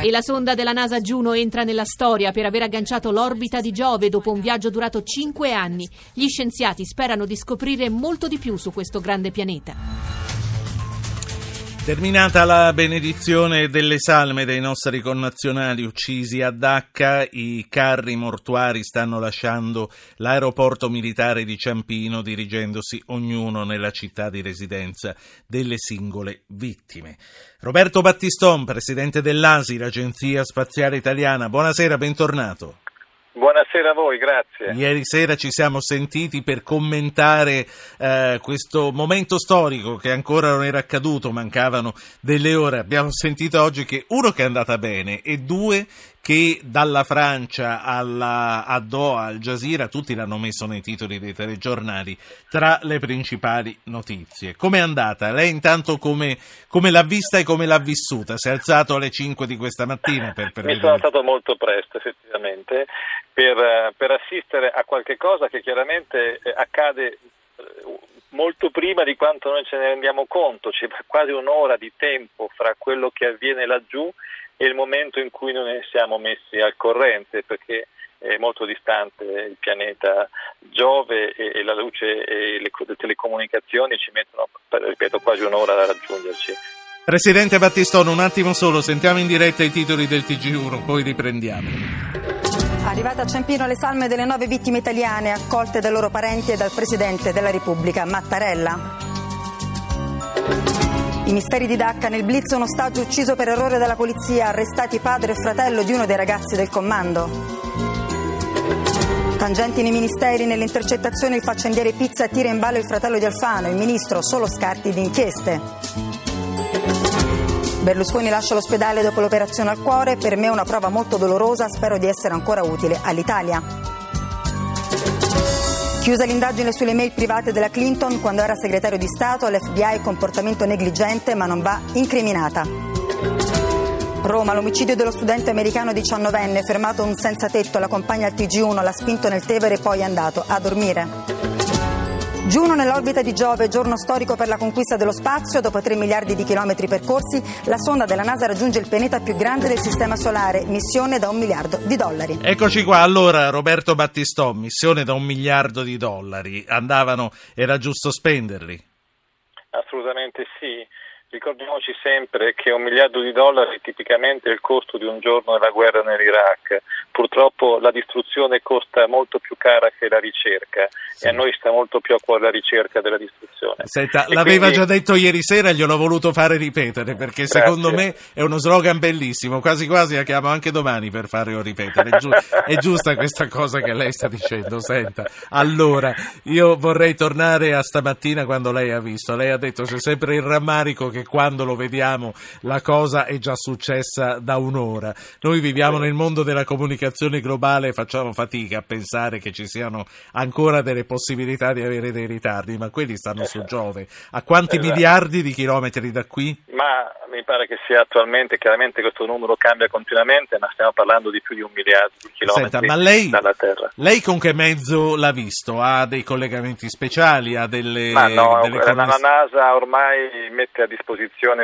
E la sonda della NASA Juno entra nella storia per aver agganciato l'orbita di Giove dopo un viaggio durato 5 anni. Gli scienziati sperano di scoprire molto di più su questo grande pianeta. Terminata la benedizione delle salme dei nostri connazionali uccisi a Dacca, i carri mortuari stanno lasciando l'aeroporto militare di Ciampino dirigendosi ognuno nella città di residenza delle singole vittime. Roberto Battiston, presidente dell'ASI, l'Agenzia Spaziale Italiana, buonasera, bentornato. Buonasera a voi, grazie. Ieri sera ci siamo sentiti per commentare eh, questo momento storico che ancora non era accaduto, mancavano delle ore. Abbiamo sentito oggi che uno che è andata bene e due che dalla Francia alla, a Doha, al Jazeera, tutti l'hanno messo nei titoli dei telegiornali, tra le principali notizie. Com'è andata? Lei intanto come, come l'ha vista e come l'ha vissuta? Si è alzato alle 5 di questa mattina per, per Mi vedere... sono alzato molto presto, effettivamente, per, per, assistere a qualche cosa che chiaramente eh, accade eh, molto prima di quanto noi ce ne rendiamo conto, c'è quasi un'ora di tempo fra quello che avviene laggiù è il momento in cui noi siamo messi al corrente perché è molto distante il pianeta Giove e, la luce e le, le telecomunicazioni ci mettono, ripeto, quasi un'ora a raggiungerci. Presidente Battistone, un attimo solo, sentiamo in diretta i titoli del TG1, poi riprendiamo. Arrivate a Ciampino le salme delle nove vittime italiane accolte dai loro parenti e dal Presidente della Repubblica Mattarella. I misteri di Dacca nel blitz un ostaggio ucciso per errore dalla polizia, arrestati padre e fratello di uno dei ragazzi del comando. Tangenti nei ministeri, nelle intercettazioni il faccendiere Pizza tira in ballo il fratello di Alfano, il ministro solo scarti di inchieste. Berlusconi lascia l'ospedale dopo l'operazione al cuore, per me è una prova molto dolorosa, spero di essere ancora utile all'Italia. Chiusa l'indagine sulle mail private della Clinton quando era segretario di Stato, all'FBI comportamento negligente ma non va incriminata. Roma, l'omicidio dello studente americano 19enne, fermato un senza tetto, la compagna al TG1, l'ha spinto nel Tevere e poi è andato a dormire. Giuno nell'orbita di Giove, giorno storico per la conquista dello spazio, dopo 3 miliardi di chilometri percorsi, la sonda della NASA raggiunge il pianeta più grande del Sistema Solare, missione da un miliardo di dollari. Eccoci qua, allora Roberto Battistò, missione da un miliardo di dollari, andavano, era giusto spenderli? Assolutamente sì. Ricordiamoci sempre che un miliardo di dollari è tipicamente il costo di un giorno della guerra nell'Iraq. Purtroppo la distruzione costa molto più cara che la ricerca sì. e a noi sta molto più a cuore la ricerca della distruzione. Senta, l'aveva quindi... già detto ieri sera e gliel'ho voluto fare ripetere perché Grazie. secondo me è uno slogan bellissimo, quasi quasi la chiamo anche domani per farlo ripetere. È, giu- è giusta questa cosa che lei sta dicendo, senta. Allora, io vorrei tornare a stamattina quando lei ha visto, lei ha detto c'è sempre il rammarico che quando lo vediamo la cosa è già successa da un'ora. Noi viviamo nel mondo della comunicazione globale e facciamo fatica a pensare che ci siano ancora delle possibilità di avere dei ritardi, ma quelli stanno su Giove. A quanti esatto. miliardi di chilometri da qui? Ma mi pare che sia attualmente, chiaramente questo numero cambia continuamente, ma stiamo parlando di più di un miliardo di chilometri Senta, ma lei, dalla Terra. Lei con che mezzo l'ha visto? Ha dei collegamenti speciali? Ha delle, ma no, delle la, la NASA ormai mette a disposizione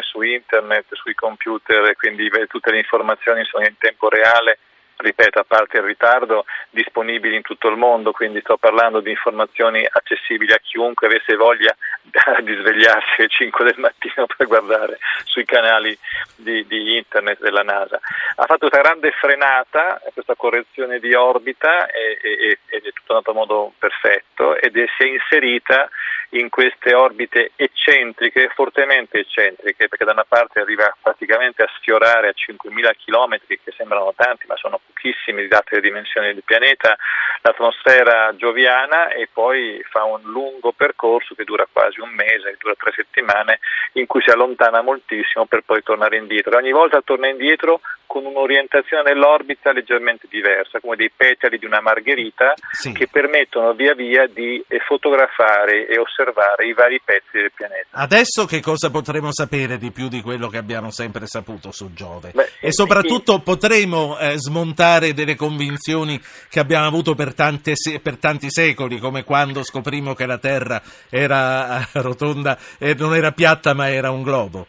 su internet, sui computer, quindi tutte le informazioni sono in tempo reale ripeto, a parte il ritardo, disponibili in tutto il mondo, quindi sto parlando di informazioni accessibili a chiunque avesse voglia di svegliarsi alle 5 del mattino per guardare sui canali di, di internet della NASA. Ha fatto questa grande frenata, questa correzione di orbita ed è tutto andato a modo perfetto ed è, si è inserita in queste orbite eccentriche, fortemente eccentriche, perché da una parte arriva praticamente a sfiorare a 5.000 km, che sembrano tanti, ma sono pochissimi date le dimensioni del pianeta, l'atmosfera gioviana e poi fa un lungo percorso che dura quasi un mese, che dura tre settimane, in cui si allontana moltissimo per poi tornare indietro. Ogni volta torna indietro con un'orientazione nell'orbita leggermente diversa, come dei petali di una margherita sì. che permettono via via di fotografare e osservare i vari pezzi del pianeta. Adesso che cosa potremo sapere di più di quello che abbiamo sempre saputo su Giove? Beh, e soprattutto in... potremo eh, smontare delle convinzioni che abbiamo avuto per, tante, per, tanti secoli, come quando scoprimmo che la Terra era eh, rotonda e non era piatta ma era un globo.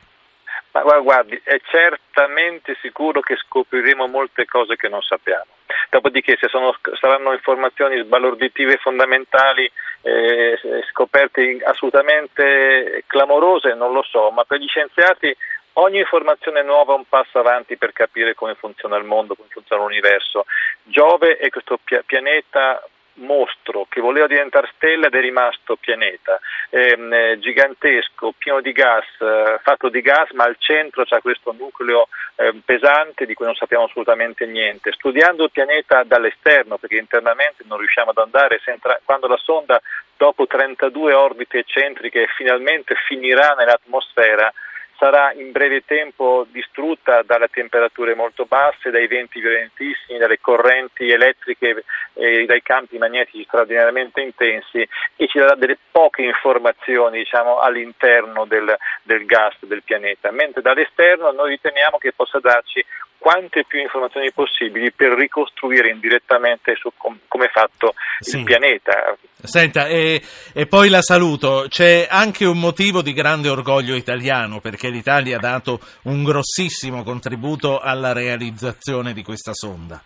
Ma guardi, è certamente sicuro che scopriremo molte cose che non sappiamo. Dopodiché se sono, saranno informazioni sbalorditive fondamentali, eh, scoperte assolutamente clamorose, non lo so, ma per gli scienziati ogni informazione nuova è un passo avanti per capire come funziona il mondo, come funziona l'universo. Giove è questo pianeta mostro che voleva diventare stella ed è rimasto pianeta, ehm, eh, gigantesco, pieno di gas, eh, fatto di gas, ma al centro c'è questo nucleo eh, pesante di cui non sappiamo assolutamente niente. Studiando il pianeta dall'esterno, perché internamente non riusciamo ad andare, entra- quando la sonda dopo 32 orbite eccentriche finalmente finirà nell'atmosfera, sarà in breve tempo distrutta dalle temperature molto basse, dai venti violentissimi, dalle correnti elettriche e dai campi magnetici straordinariamente intensi e ci darà delle poche informazioni diciamo, all'interno del, del gas del pianeta, mentre dall'esterno noi riteniamo che possa darci quante più informazioni possibili per ricostruire indirettamente su com- come è fatto sì. il pianeta. Senta, e, e, poi la saluto. C'è anche un motivo di grande orgoglio italiano perché l'Italia ha dato un grossissimo contributo alla realizzazione di questa sonda.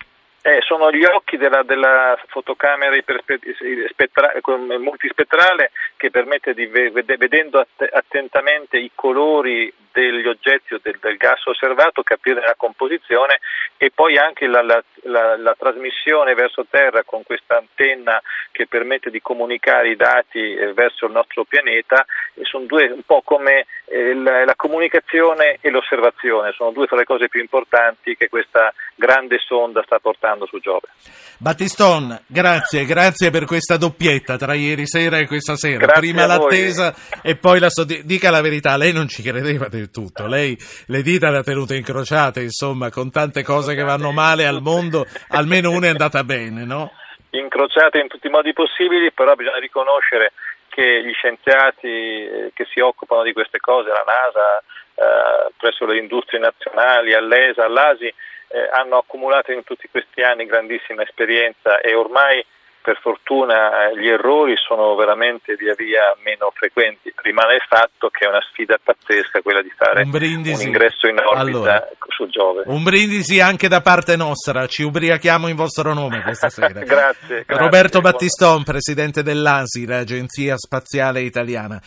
Eh, sono gli occhi della, della fotocamera spettra, multispettrale che permette di vedendo attentamente i colori degli oggetti o del, del, gas osservato capire la composizione e poi anche la, la, la, la trasmissione verso terra con questa antenna che permette di comunicare i dati eh, verso il nostro pianeta e sono due un po' come eh, la, comunicazione e l'osservazione, sono due tra le cose più importanti che questa grande sonda sta portando su Giove. Battiston, grazie, grazie per questa doppietta tra ieri sera e questa sera. Grazie Prima l'attesa e poi la soddisfazione. Dica la verità, lei non ci credeva del tutto. Lei le dita le ha tenute incrociate, insomma, con tante cose che vanno male al mondo, almeno una è andata bene, no? Incrociate in tutti i modi possibili, però bisogna riconoscere che gli scienziati eh, che si occupano di queste cose, la NASA, eh, presso le industrie nazionali, all'ESA, all'ASI, eh, hanno accumulato in tutti questi anni grandissima esperienza e ormai per fortuna gli errori sono veramente via via meno frequenti. Rimane il fatto che è una sfida pazzesca quella di fare un, un ingresso in orbita allora, su Giove. Un brindisi anche da parte nostra, ci ubriachiamo in vostro nome questa sera. grazie, grazie. Roberto Battiston, presidente dell'ASI, l'Agenzia Spaziale Italiana.